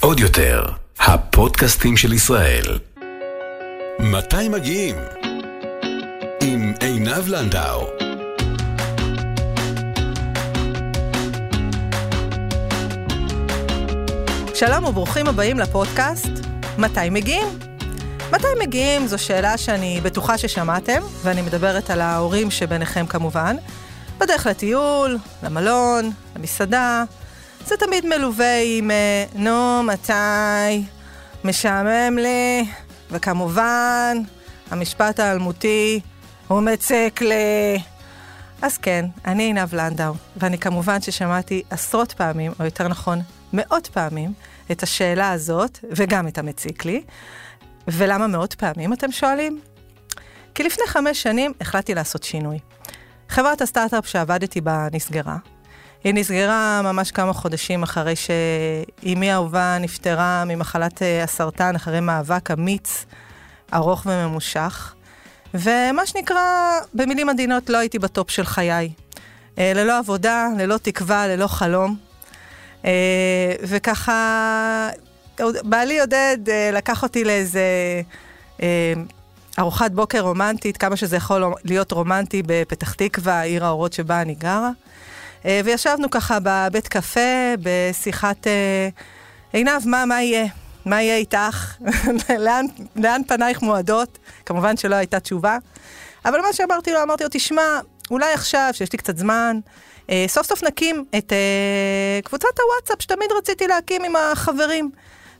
עוד יותר, הפודקאסטים של ישראל. מתי מגיעים? עם עינב לנדאו. שלום וברוכים הבאים לפודקאסט מתי מגיעים? מתי מגיעים זו שאלה שאני בטוחה ששמעתם, ואני מדברת על ההורים שביניכם כמובן. בדרך לטיול, למלון, למסעדה. זה תמיד מלווה עם אה, נו, מתי, משעמם לי, וכמובן, המשפט האלמותי, הוא מצק לי. אז כן, אני עינב לנדאו, ואני כמובן ששמעתי עשרות פעמים, או יותר נכון, מאות פעמים, את השאלה הזאת, וגם את המציק לי. ולמה מאות פעמים, אתם שואלים? כי לפני חמש שנים החלטתי לעשות שינוי. חברת הסטארט-אפ שעבדתי בה נסגרה. היא נסגרה ממש כמה חודשים אחרי שאימי האהובה נפטרה ממחלת אה, הסרטן, אחרי מאבק אמיץ, ארוך וממושך. ומה שנקרא, במילים עדינות, לא הייתי בטופ של חיי. אה, ללא עבודה, ללא תקווה, ללא חלום. אה, וככה, בעלי עודד לקח אותי לאיזה ארוחת בוקר רומנטית, כמה שזה יכול להיות רומנטי בפתח תקווה, עיר האורות שבה אני גרה. אה, וישבנו ככה בבית קפה, בשיחת אה, עינב, מה, מה יהיה? מה יהיה איתך? לאן, לאן פנייך מועדות? כמובן שלא הייתה תשובה. אבל מה שאמרתי לו, אמרתי לו, תשמע, אולי עכשיו, שיש לי קצת זמן, אה, סוף סוף נקים את אה, קבוצת הוואטסאפ שתמיד רציתי להקים עם החברים,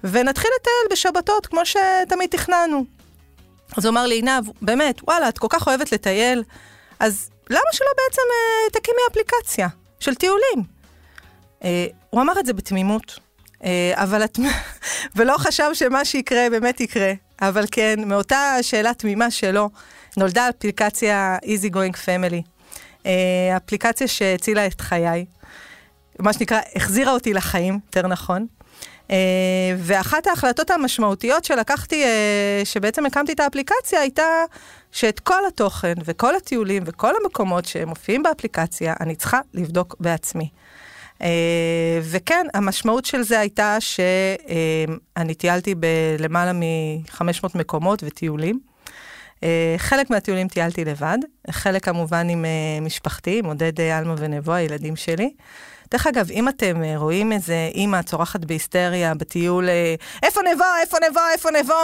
ונתחיל לטייל בשבתות כמו שתמיד תכננו. אז הוא אמר לי, עינב, באמת, וואלה, את כל כך אוהבת לטייל, אז למה שלא בעצם אה, תקימי אפליקציה של טיולים? אה, הוא אמר את זה בתמימות, אה, אבל את... ולא חשב שמה שיקרה באמת יקרה, אבל כן, מאותה שאלה תמימה שלו, נולדה אפליקציה Easy Going Family. אה, אפליקציה שהצילה את חיי, מה שנקרא, החזירה אותי לחיים, יותר נכון. Uh, ואחת ההחלטות המשמעותיות שלקחתי, uh, שבעצם הקמתי את האפליקציה, הייתה שאת כל התוכן וכל הטיולים וכל המקומות שמופיעים באפליקציה, אני צריכה לבדוק בעצמי. Uh, וכן, המשמעות של זה הייתה שאני טיילתי בלמעלה מ-500 מקומות וטיולים. Uh, חלק מהטיולים טיילתי לבד, חלק כמובן עם uh, משפחתי, עם עודד עלמה ונבו, הילדים שלי. דרך אגב, אם אתם אה, רואים איזה אימא צורחת בהיסטריה בטיול, אה, איפה נבו, איפה נבו, איפה נבו,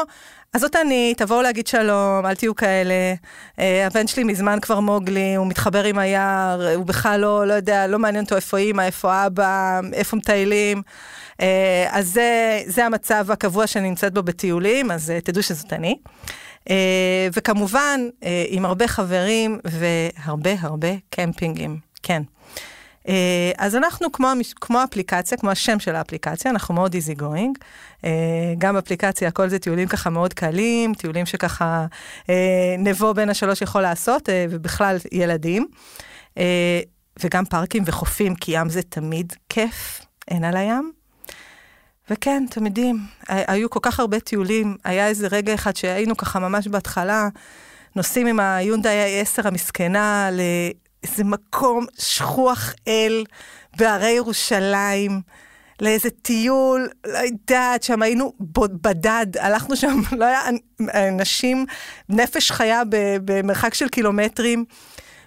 אז זאת אני, תבואו להגיד שלום, אל תהיו כאלה. אה, הבן שלי מזמן כבר מוגלי, הוא מתחבר עם היער, הוא בכלל לא, לא יודע, לא מעניין אותו איפה אימא, איפה אבא, איפה מטיילים. אז זה, זה המצב הקבוע שאני נמצאת בו בטיולים, אז תדעו שזאת אני. וכמובן, עם הרבה חברים והרבה הרבה קמפינגים, כן. אה, אז אנחנו כמו, כמו אפליקציה, כמו השם של האפליקציה, אנחנו מאוד איזי גוינג. גם אפליקציה, הכל זה טיולים ככה מאוד קלים, טיולים שככה אה, נבו בין השלוש יכול לעשות, אה, ובכלל ילדים. וגם פארקים וחופים, כי ים זה תמיד כיף, אין על הים. וכן, אתם יודעים, היו כל כך הרבה טיולים, היה איזה רגע אחד שהיינו ככה ממש בהתחלה, נוסעים עם היונדאי 10 המסכנה איזה מקום שכוח אל בהרי ירושלים, לאיזה טיול, לא יודעת, שם היינו בדד, הלכנו שם, לא היה אנשים, נפש חיה במרחק של קילומטרים.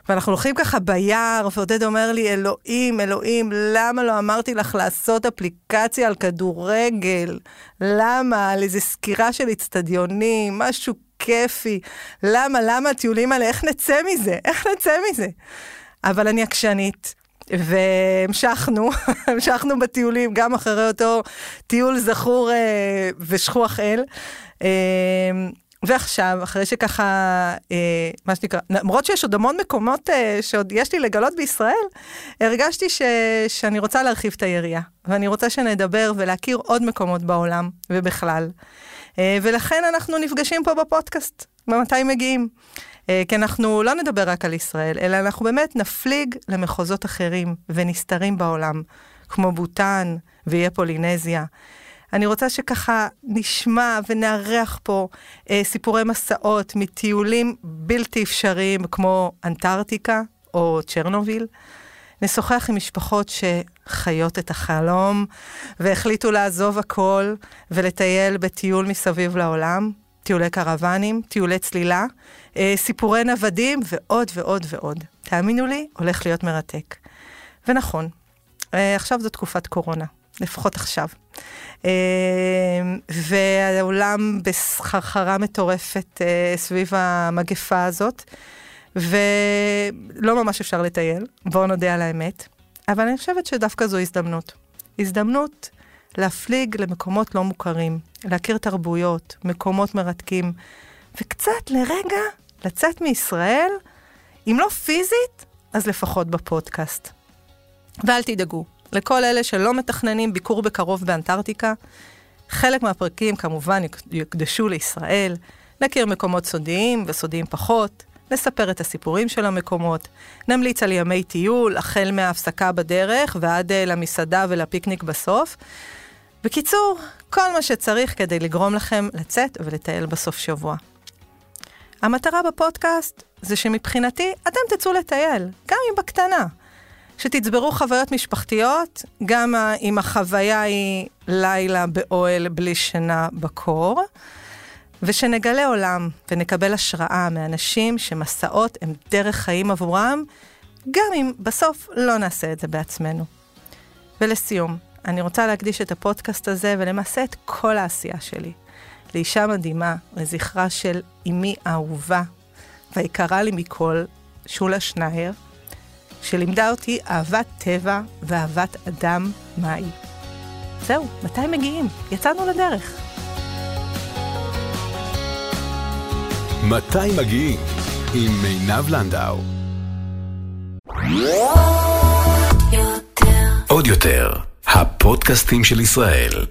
ואנחנו הולכים ככה ביער, ועודד אומר לי, אלוהים, אלוהים, למה לא אמרתי לך לעשות אפליקציה על כדורגל? למה? על איזה סקירה של אצטדיונים, משהו כיפי. למה, למה הטיולים האלה, איך נצא מזה? איך נצא מזה? אבל אני עקשנית. והמשכנו, המשכנו בטיולים, גם אחרי אותו טיול זכור אה, ושכוח אל. אה, ועכשיו, אחרי שככה, אה, מה שנקרא, למרות שיש עוד המון מקומות אה, שעוד יש לי לגלות בישראל, הרגשתי ש, שאני רוצה להרחיב את היריעה, ואני רוצה שנדבר ולהכיר עוד מקומות בעולם ובכלל. אה, ולכן אנחנו נפגשים פה בפודקאסט, ומתי מגיעים. אה, כי אנחנו לא נדבר רק על ישראל, אלא אנחנו באמת נפליג למחוזות אחרים ונסתרים בעולם, כמו בוטן ואיי פולינזיה. אני רוצה שככה נשמע ונארח פה אה, סיפורי מסעות מטיולים בלתי אפשריים כמו אנטארקטיקה או צ'רנוביל. נשוחח עם משפחות חיות את החלום, והחליטו לעזוב הכל ולטייל בטיול מסביב לעולם, טיולי קרוונים, טיולי צלילה, אה, סיפורי נוודים ועוד ועוד ועוד. תאמינו לי, הולך להיות מרתק. ונכון, אה, עכשיו זו תקופת קורונה, לפחות עכשיו. אה, והעולם בסחרחרה מטורפת אה, סביב המגפה הזאת, ולא ממש אפשר לטייל, בואו נודה על האמת, אבל אני חושבת שדווקא זו הזדמנות. הזדמנות להפליג למקומות לא מוכרים, להכיר תרבויות, מקומות מרתקים, וקצת לרגע לצאת מישראל, אם לא פיזית, אז לפחות בפודקאסט. ואל תדאגו, לכל אלה שלא מתכננים ביקור בקרוב באנטארקטיקה, חלק מהפרקים כמובן יוקדשו לישראל, נכיר מקומות סודיים וסודיים פחות, נספר את הסיפורים של המקומות, נמליץ על ימי טיול, החל מההפסקה בדרך ועד אה, למסעדה ולפיקניק בסוף. בקיצור, כל מה שצריך כדי לגרום לכם לצאת ולטייל בסוף שבוע. המטרה בפודקאסט זה שמבחינתי אתם תצאו לטייל, גם אם בקטנה. שתצברו חוויות משפחתיות, גם אם החוויה היא לילה באוהל בלי שינה בקור, ושנגלה עולם ונקבל השראה מאנשים שמסעות הם דרך חיים עבורם, גם אם בסוף לא נעשה את זה בעצמנו. ולסיום, אני רוצה להקדיש את הפודקאסט הזה ולמעשה את כל העשייה שלי לאישה מדהימה, לזכרה של אמי האהובה והיקרה לי מכל, שולה שנייר, שלימדה אותי אהבת טבע ואהבת אדם מהי. זהו, מתי מגיעים? יצאנו לדרך. מתי מגיעים? עם עינב לנדאו. עוד יותר, הפודקאסטים של ישראל.